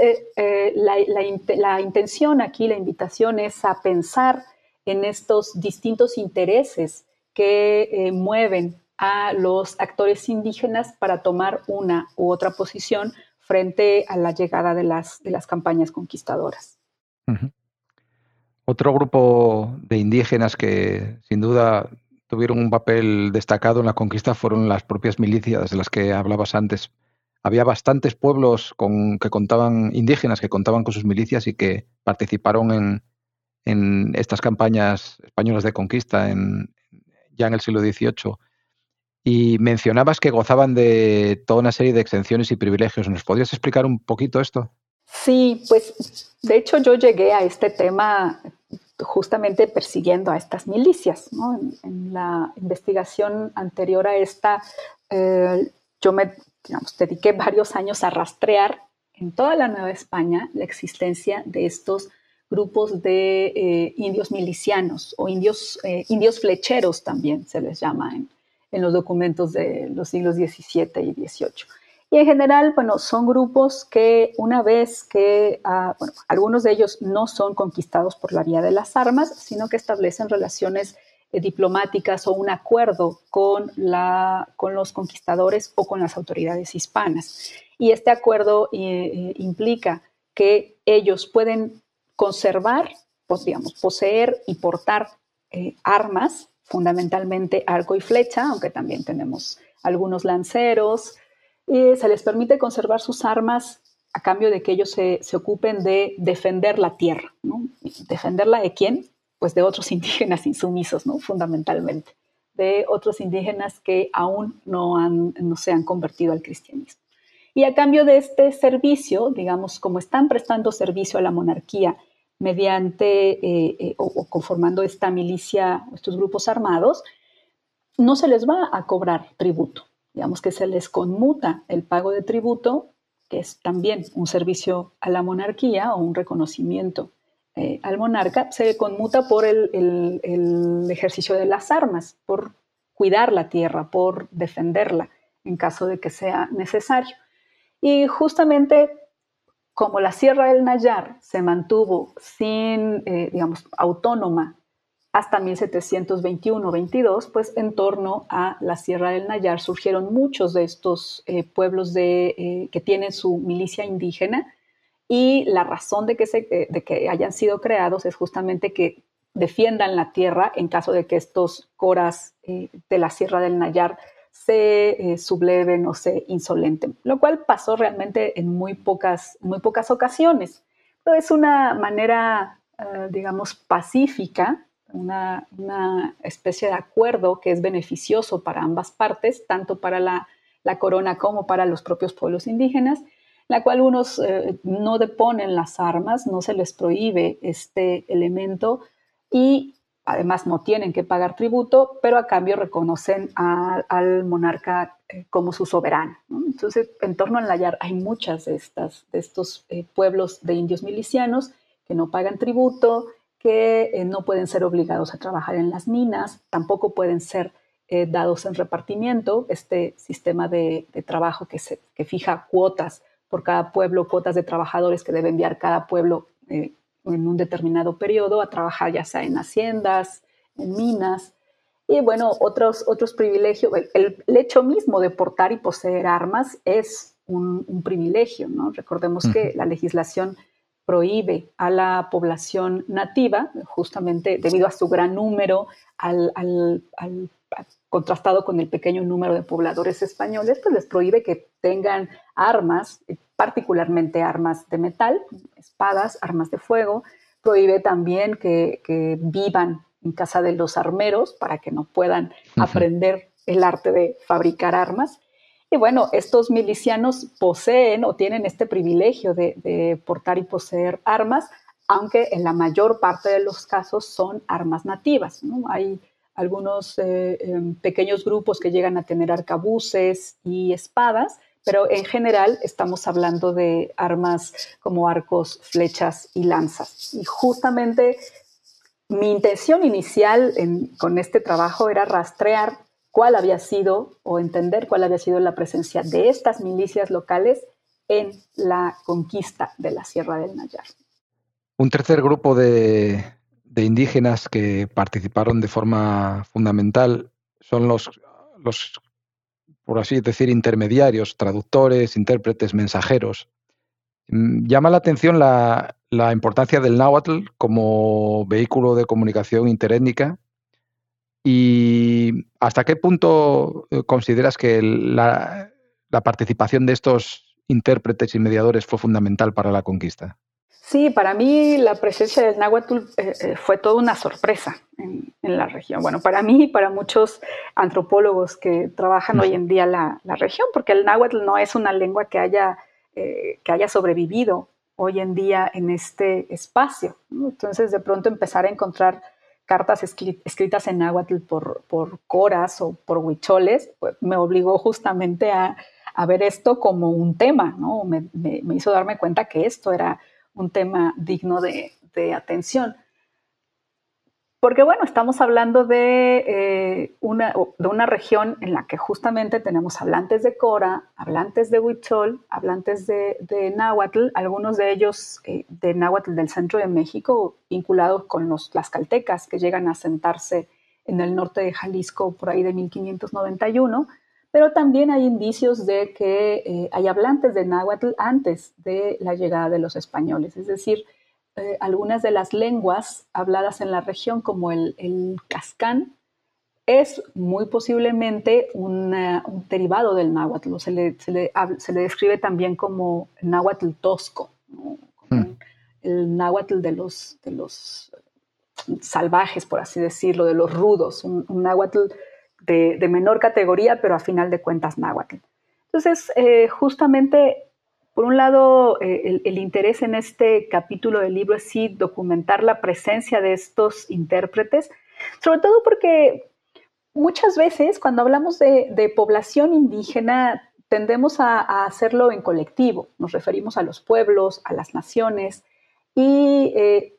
la, la, intención aquí, la invitación es a pensar en estos distintos intereses que mueven a los actores indígenas para tomar una u otra posición frente a la llegada de las, de las campañas conquistadoras. Otro grupo de indígenas que sin duda tuvieron un papel destacado en la conquista fueron las propias milicias de las que hablabas antes. Había bastantes pueblos que contaban, indígenas que contaban con sus milicias y que participaron en, estas campañas españolas de conquista ya en el siglo XVIII. Y mencionabas que gozaban de toda una serie de exenciones y privilegios. ¿Nos podrías explicar un poquito esto? Sí, pues de hecho yo llegué a este tema justamente persiguiendo a estas milicias. En, la investigación anterior a esta, eh, yo me dediqué varios años a rastrear en toda la Nueva España la existencia de estos grupos de eh, indios milicianos o indios, eh, indios flecheros también se les llama en, en los documentos de los siglos XVII y XVIII. Y en general, bueno, son grupos que una vez que, ah, algunos de ellos no son conquistados por la vía de las armas, sino que establecen relaciones eh, diplomáticas o un acuerdo con, la, con los conquistadores o con las autoridades hispanas. Y este acuerdo eh, eh, implica que ellos pueden conservar, pues, digamos, poseer y portar armas, fundamentalmente arco y flecha, aunque también tenemos algunos lanceros, y se les permite conservar sus armas a cambio de que ellos se, ocupen de defender la tierra. ¿Defenderla de quién? Pues de otros *laughs* indígenas insumisos, ¿no? fundamentalmente, de otros indígenas que aún no, han, no se han convertido al cristianismo. Y a cambio de este servicio, digamos, como están prestando servicio a la monarquía mediante eh, eh, o, conformando esta milicia, estos grupos armados, no se les va a cobrar tributo digamos que se les conmuta el pago de tributo, que es también un servicio a la monarquía o un reconocimiento eh, al monarca, se conmuta por el, ejercicio de las armas, por cuidar la tierra, por defenderla en caso de que sea necesario. Y justamente como la Sierra del Nayar se mantuvo sin, eh, digamos, autónoma hasta 1721-22, pues en torno a la Sierra del Nayar surgieron muchos de estos eh, pueblos de, eh, que tienen su milicia indígena y la razón de que, se, eh, de que hayan sido creados es justamente que defiendan la tierra en caso de que estos coras de la Sierra del Nayar se subleven o se insolenten, lo cual pasó realmente en muy pocas, muy pocas ocasiones. Pero es una manera, digamos, pacífica una, especie de acuerdo que es beneficioso para ambas partes, tanto para la, corona como para los propios pueblos indígenas, la cual unos eh, no deponen las armas, no se les prohíbe este elemento y además no tienen que pagar tributo, pero a cambio reconocen al monarca eh, como su soberano. Entonces, en torno al Layar hay muchas de, estas, de estos eh, pueblos de indios milicianos que no pagan tributo, que eh, no pueden ser obligados a trabajar en las minas, tampoco pueden ser eh, dados en repartimiento, este sistema de, trabajo que, se, fija cuotas por cada pueblo, cuotas de trabajadores que debe enviar cada pueblo eh, en un determinado periodo a trabajar ya sea en haciendas, en minas. Y bueno, otros, otros privilegios, el, hecho mismo de portar y poseer armas es un, privilegio, ¿no? Recordemos que la legislación prohíbe a la población nativa, justamente debido a su gran número, al, contrastado con el pequeño número de pobladores españoles, pues les prohíbe que tengan armas, particularmente armas de metal, espadas, armas de fuego, prohíbe también que, vivan en casa de los armeros para que no puedan aprender el arte de fabricar armas y bueno, estos milicianos poseen o tienen este privilegio de, portar y poseer armas, aunque en la mayor parte de los casos son armas nativas. Hay algunos eh, em, pequeños grupos que llegan a tener arcabuces y espadas, pero en general estamos hablando de armas como arcos, flechas y lanzas. Y justamente mi intención inicial con este trabajo era rastrear cuál había sido o entender cuál había sido la presencia de estas milicias locales en la conquista de la Sierra del Nayar. Un tercer grupo de, indígenas que participaron de forma fundamental son los, por así decir, intermediarios, traductores, intérpretes, mensajeros. Mm, llama la atención la, la importancia del náhuatl como vehículo de comunicación interétnica ¿Y hasta qué punto eh, consideras que la, participación de estos intérpretes y mediadores fue fundamental para la conquista? Sí, para mí la presencia del náhuatl eh, eh, fue toda una sorpresa en, la región. Bueno, para mí y para muchos antropólogos que trabajan hoy en día la, la, región, porque el náhuatl no es una lengua que haya, que haya sobrevivido hoy en día en este espacio. Entonces, de pronto empezar a encontrar cartas escritas en náhuatl por, por coras o por huicholes, pues me obligó justamente a, ver esto como un tema, ¿no? Me, hizo darme cuenta que esto era un tema digno de, de atención. Porque bueno, estamos hablando de, eh, una, de una región en la que justamente tenemos hablantes de Cora, hablantes de Huichol, hablantes de, de Náhuatl, algunos de ellos eh, de Náhuatl del centro de México, vinculados con los caltecas que llegan a sentarse en el norte de Jalisco por ahí de 1591, pero también hay indicios de que eh, hay hablantes de Náhuatl antes de la llegada de los españoles, es decir, eh, algunas de las lenguas habladas en la región, como el, el cascán, es muy posiblemente un derivado del náhuatl. Se le, se, le, se le, describe también como náhuatl tosco, hmm. el náhuatl de los, de los salvajes, por así decirlo, de los rudos, un, náhuatl de, de, menor categoría, pero a final de cuentas náhuatl. Entonces, eh, justamente por un lado, eh, el, interés en este capítulo del libro es sí documentar la presencia de estos intérpretes, sobre todo porque muchas veces cuando hablamos de, población indígena tendemos a, hacerlo en colectivo, nos referimos a los pueblos, a las naciones, y eh,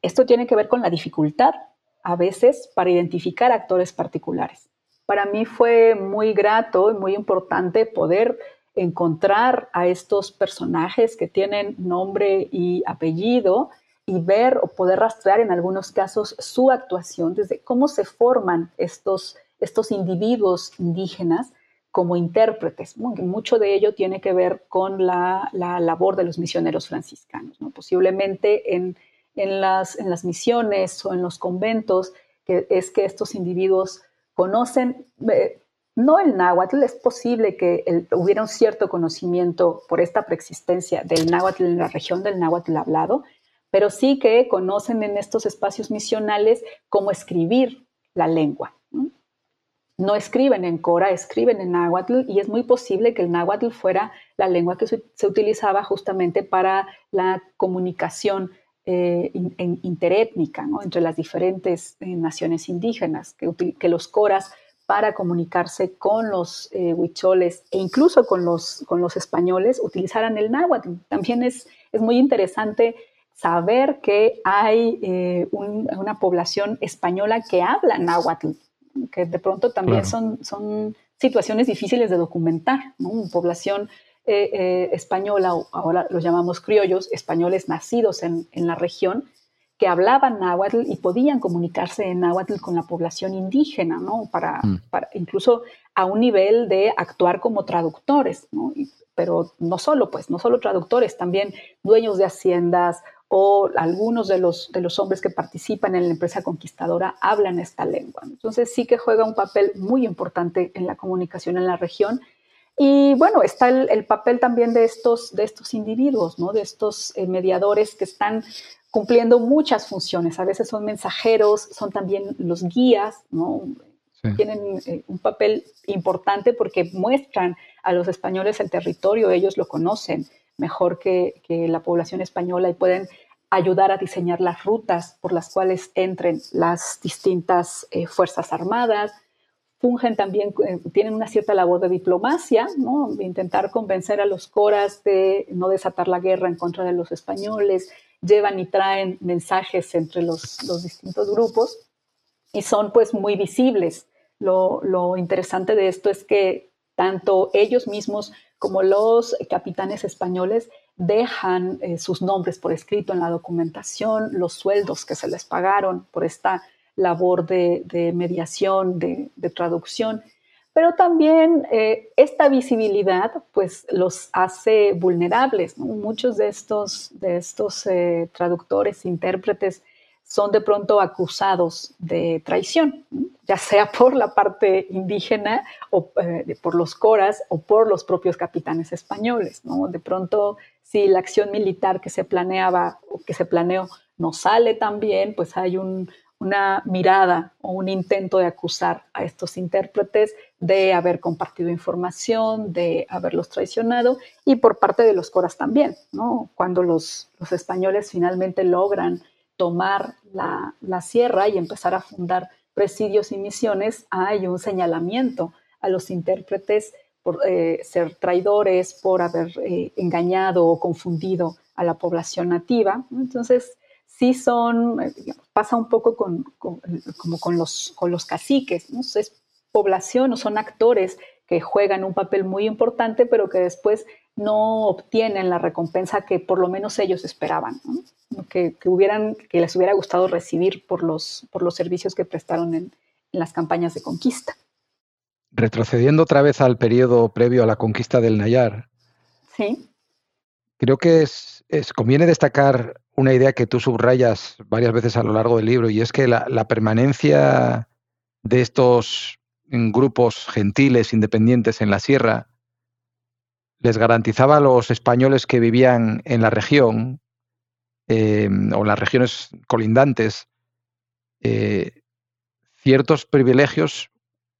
esto tiene que ver con la dificultad a veces para identificar actores particulares. Para mí fue muy grato y muy importante poder encontrar a estos personajes que tienen nombre y apellido y ver o poder rastrear en algunos casos su actuación, desde cómo se forman estos, estos individuos indígenas como intérpretes. Mucho de ello tiene que ver con la, labor de los misioneros franciscanos. Posiblemente en, en, las, en las misiones o en los conventos, que es que estos individuos conocen, eh, no el náhuatl, es posible que hubiera un cierto conocimiento por esta preexistencia del náhuatl en la región del náhuatl hablado, pero sí que conocen en estos espacios misionales cómo escribir la lengua. ¿no? escriben en Cora, escriben en náhuatl y es muy posible que el náhuatl fuera la lengua que se, utilizaba justamente para la comunicación eh, interétnica entre las diferentes eh, naciones indígenas, que, que los coras para comunicarse con los eh, huicholes e incluso con los, con los españoles utilizaran el náhuatl. También es, es muy interesante saber que hay eh, una población española que habla náhuatl, que de pronto también son, son situaciones difíciles de documentar. Una población eh, española, ahora los llamamos criollos, españoles nacidos en, en la región, que hablaban náhuatl y podían comunicarse en náhuatl con la población indígena, ¿no? Para, mm. para incluso a un nivel de actuar como traductores, ¿no? pero no solo, pues, no solo traductores, también dueños de haciendas o algunos de los, de los hombres que participan en la empresa conquistadora hablan esta lengua. Entonces sí que juega un papel muy importante en la comunicación en la región. Y bueno, está el, papel también de estos, de estos individuos, ¿no? de estos eh, mediadores que están cumpliendo muchas funciones. A veces son mensajeros, son también los guías, ¿no? Tienen eh, un papel importante porque muestran a los españoles el territorio, ellos lo conocen mejor que, la población española y pueden ayudar a diseñar las rutas por las cuales entren las distintas eh, fuerzas armadas. Fungen también, eh, tienen una cierta labor de diplomacia, ¿no? intentar convencer a los coras de no desatar la guerra en contra de los españoles, llevan y traen mensajes entre los, distintos grupos y son pues muy visibles. Lo, interesante de esto es que tanto ellos mismos como los capitanes españoles dejan eh, sus nombres por escrito en la documentación, los sueldos que se les pagaron por esta labor de, mediación, de, traducción pero también eh, esta visibilidad pues los hace vulnerables. Muchos de estos, eh, traductores, intérpretes, son de pronto acusados de traición, ya sea por la parte indígena o eh, por los coras o por los propios capitanes españoles. De pronto, si la acción militar que se planeaba o que se planeó no sale tan bien, pues hay un, una mirada o un intento de acusar a estos intérpretes de haber compartido información, de haberlos traicionado y por parte de los coras también, ¿no? Cuando los, españoles finalmente logran tomar la, la, sierra y empezar a fundar presidios y misiones, hay un señalamiento a los intérpretes por eh, ser traidores, por haber eh, engañado o confundido a la población nativa. Entonces, sí son, eh, pasa un poco con, como con los, con los caciques, ¿no? es población o son actores que juegan un papel muy importante, pero que después no obtienen la recompensa que por lo menos ellos esperaban, que, hubieran, que les hubiera gustado recibir por los, por los servicios que prestaron en, en las campañas de conquista. Retrocediendo otra vez al periodo previo a la conquista del Nayar, sí. creo que es, es, conviene destacar una idea que tú subrayas varias veces a lo largo del libro, y es que la, la permanencia de estos grupos gentiles independientes en la sierra les garantizaba a los españoles que vivían en la región eh, o en las regiones colindantes eh, ciertos privilegios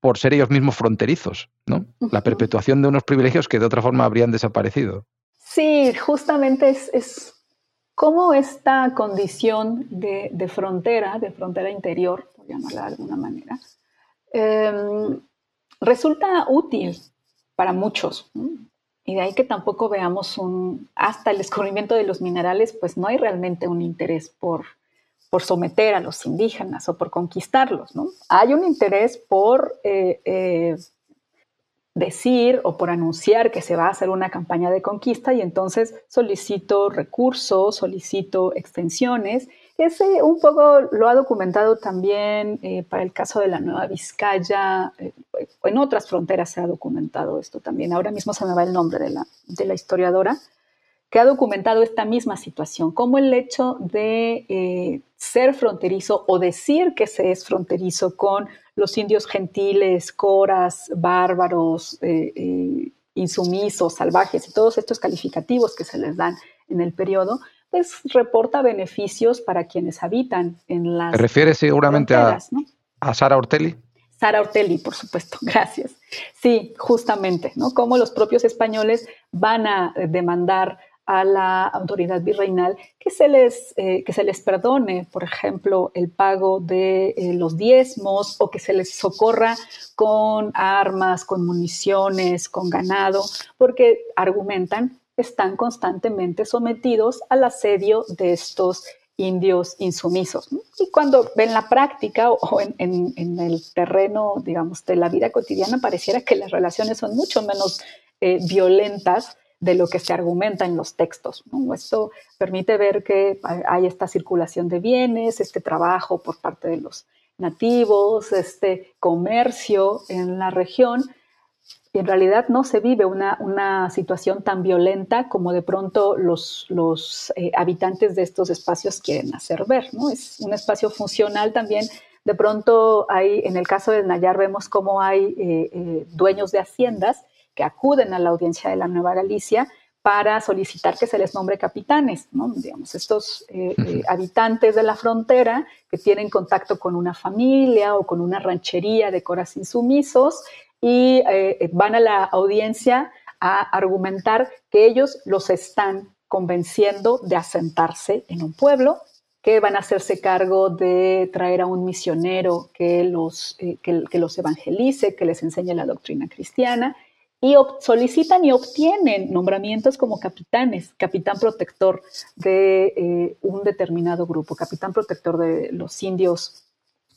por ser ellos mismos fronterizos, ¿no? La perpetuación de unos privilegios que de otra forma habrían desaparecido. Sí, justamente es, es cómo esta condición de, frontera, de frontera interior, por llamarla de alguna manera, em, resulta útil para muchos. Y de ahí que tampoco veamos un, hasta el descubrimiento de los minerales, pues no hay realmente un interés por, por someter a los indígenas o por conquistarlos, ¿no? Hay un interés por eh, eh, decir o por anunciar que se va a hacer una campaña de conquista y entonces solicito recursos, solicito extensiones. Ese un poco lo ha documentado también eh, para el caso de la Nueva Vizcaya, eh, en otras fronteras se ha documentado esto también. Ahora mismo se me va el nombre de la, de la historiadora, que ha documentado esta misma situación, como el hecho de eh, ser fronterizo o decir que se es fronterizo con los indios gentiles, coras, bárbaros, eh, eh, insumisos, salvajes y todos estos calificativos que se les dan en el periodo, pues reporta beneficios para quienes habitan en las. ¿Te refieres seguramente a, a Sara Ortelli? Sara Ortelli, por supuesto, *laughs* gracias. Sí, justamente, ¿no? Cómo los propios españoles van a demandar a la autoridad virreinal que se les, eh, que se les perdone, por ejemplo, el pago de eh, los diezmos o que se les socorra con armas, con municiones, con ganado, porque argumentan están constantemente sometidos al asedio de estos indios insumisos. Y cuando en la práctica o en, en, el terreno, digamos, de la vida cotidiana, pareciera que las relaciones son mucho menos eh, violentas de lo que se argumenta en los textos. Esto permite ver que hay esta circulación de bienes, este trabajo por parte de los nativos, este comercio en la región. Y en realidad no se vive una, una situación tan violenta como de pronto los, los eh, habitantes de estos espacios quieren hacer ver. ¿no? Es un espacio funcional también. De pronto hay, en el caso del Nayar, vemos cómo hay eh, eh, dueños de haciendas que acuden a la audiencia de la Nueva Galicia para solicitar que se les nombre capitanes, ¿no? Digamos, estos eh, eh, habitantes de la frontera que tienen contacto con una familia o con una ranchería de coras insumisos y eh, van a la audiencia a argumentar que ellos los están convenciendo de asentarse en un pueblo, que van a hacerse cargo de traer a un misionero que los, que los evangelice, que les enseñe la doctrina cristiana y solicitan y obtienen nombramientos como capitanes, capitán protector de eh, un determinado grupo, capitán protector de los indios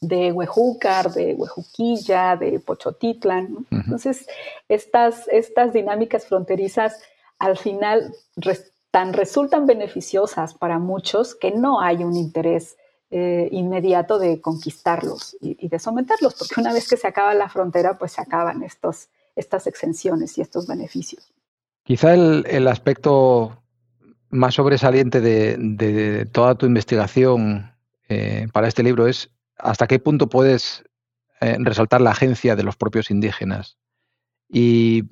de Huejúcar, de Huejuquilla, de Pochotitlan. Entonces, estas, estas dinámicas fronterizas al final tan resultan beneficiosas para muchos que no hay un interés eh, inmediato de conquistarlos y, y, de someterlos, porque una vez que se acaba la frontera, pues se acaban estos, estas exenciones y estos beneficios. Quizá el, aspecto más sobresaliente de, toda tu investigación eh, para este libro es hasta qué punto puedes eh, resaltar la agencia de los propios indígenas. Y,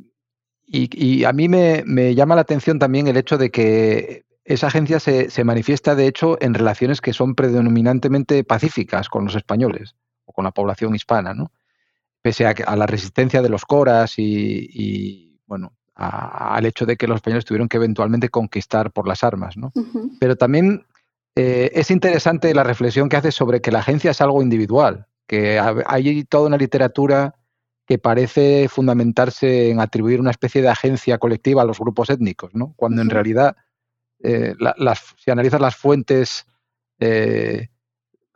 a mí me, llama la atención también el hecho de que esa agencia se, manifiesta, de hecho, en relaciones que son predominantemente pacíficas con los españoles o con la población hispana, ¿no? Pese a, la resistencia de los coras y, bueno, al hecho de que los españoles tuvieron que eventualmente conquistar por las armas, ¿no? Pero también eh, es interesante la reflexión que hace sobre que la agencia es algo individual, que hay toda una literatura que parece fundamentarse en atribuir una especie de agencia colectiva a los grupos étnicos, ¿no? cuando en realidad, eh, si analizas las fuentes, eh,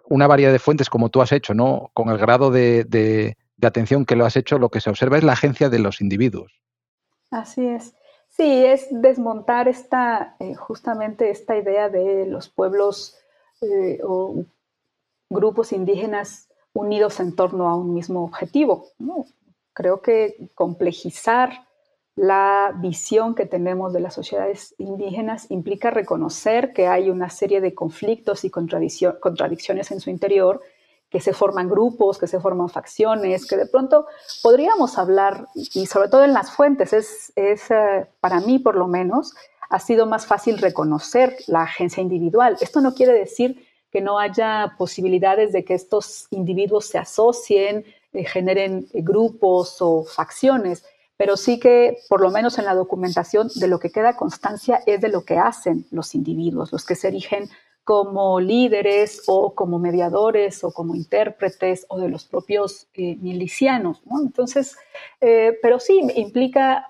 una variedad de fuentes como tú has hecho, ¿no? con el grado de, atención que lo has hecho, lo que se observa es la agencia de los individuos. Así es. Sí, es desmontar esta, eh, justamente esta idea de los pueblos o grupos indígenas unidos en torno a un mismo objetivo. Creo que complejizar la visión que tenemos de las sociedades indígenas implica reconocer que hay una serie de conflictos y contradicciones en su interior, que se forman grupos, que se forman facciones, que de pronto podríamos hablar, y sobre todo en las fuentes, es, eh, para mí por lo menos, ha sido más fácil reconocer la agencia individual. Esto no quiere decir que no haya posibilidades de que estos individuos se asocien, eh, generen eh, grupos o facciones, pero sí que, por lo menos en la documentación, de lo que queda constancia es de lo que hacen los individuos, los que se erigen como líderes o como mediadores o como intérpretes o de los propios eh, milicianos. Entonces, pero sí implica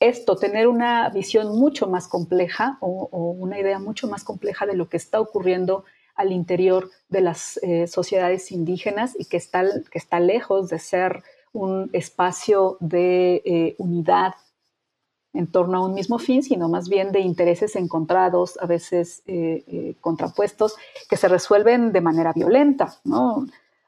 esto, tener una visión mucho más compleja o, una idea mucho más compleja de lo que está ocurriendo al interior de las eh, sociedades indígenas y que está, que está lejos de ser un espacio de eh, unidad en torno a un mismo fin, sino más bien de intereses encontrados, a veces eh, contrapuestos, que se resuelven de manera violenta.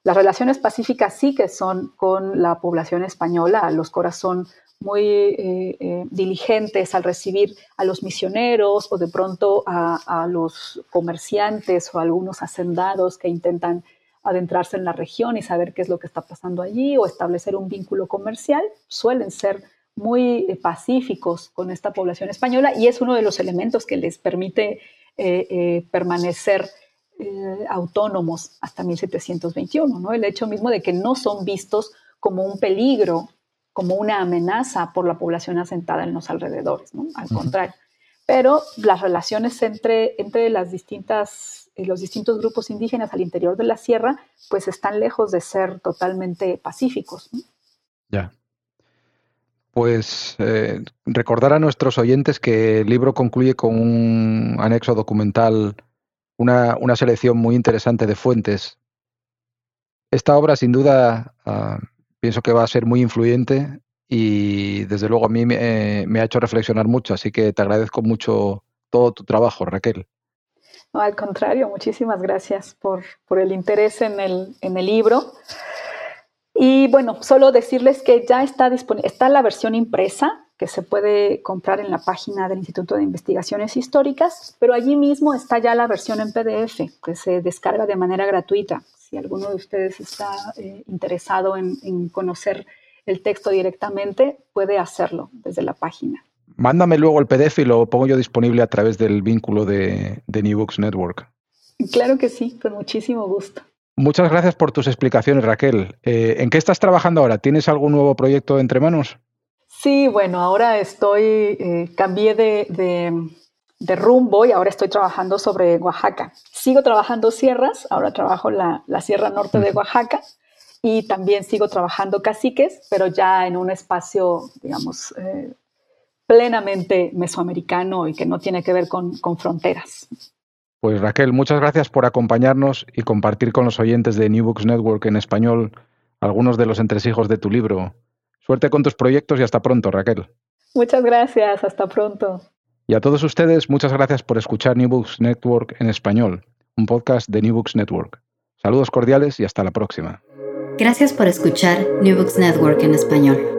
Las relaciones pacíficas sí que son con la población española, los corazones muy eh, eh, diligentes al recibir a los misioneros o de pronto a, los comerciantes o algunos hacendados que intentan adentrarse en la región y saber qué es lo que está pasando allí o establecer un vínculo comercial, suelen ser muy eh, pacíficos con esta población española y es uno de los elementos que les permite permanecer autónomos hasta 1721, ¿no? El hecho mismo de que no son vistos como un peligro como una amenaza por la población asentada en los alrededores, ¿no? Al contrario. Pero las relaciones entre, entre las distintas, eh, los distintos grupos indígenas al interior de la sierra, pues están lejos de ser totalmente pacíficos. Ya. Pues eh, recordar a nuestros oyentes que el libro concluye con un anexo documental, una, una selección muy interesante de fuentes. Esta obra, sin duda, ah, pienso que va a ser muy influyente y desde luego a mí me, ha hecho reflexionar mucho, así que te agradezco mucho todo tu trabajo, Raquel. No, al contrario, muchísimas gracias por, por el interés en el, en el libro. Y bueno, solo decirles que ya está disponible, está la versión impresa que se puede comprar en la página del Instituto de Investigaciones Históricas, pero allí mismo está ya la versión en PDF que se descarga de manera gratuita si alguno de ustedes está eh, interesado en, conocer el texto directamente, puede hacerlo desde la página. Mándame luego el PDF y lo pongo yo disponible a través del vínculo de, New Books Network. Claro que sí, con muchísimo gusto. Muchas gracias por tus explicaciones, Raquel. Eh, ¿En qué estás trabajando ahora? ¿Tienes algún nuevo proyecto entre manos? Sí, bueno, ahora estoy, eh, cambié de, de rumbo y ahora estoy trabajando sobre Oaxaca. Sigo trabajando sierras, ahora trabajo la, la sierra norte de Oaxaca y también sigo trabajando caciques, pero ya en un espacio, digamos, eh, plenamente mesoamericano y que no tiene que ver con, con fronteras. Pues Raquel, muchas gracias por acompañarnos y compartir con los oyentes de New Books Network en español algunos de los entresijos de tu libro. Suerte con tus proyectos y hasta pronto, Raquel. Muchas gracias, hasta pronto. Y a todos ustedes, muchas gracias por escuchar New Books Network en español, un podcast de New Books Network. Saludos cordiales y hasta la próxima. Gracias por escuchar New Books Network en español.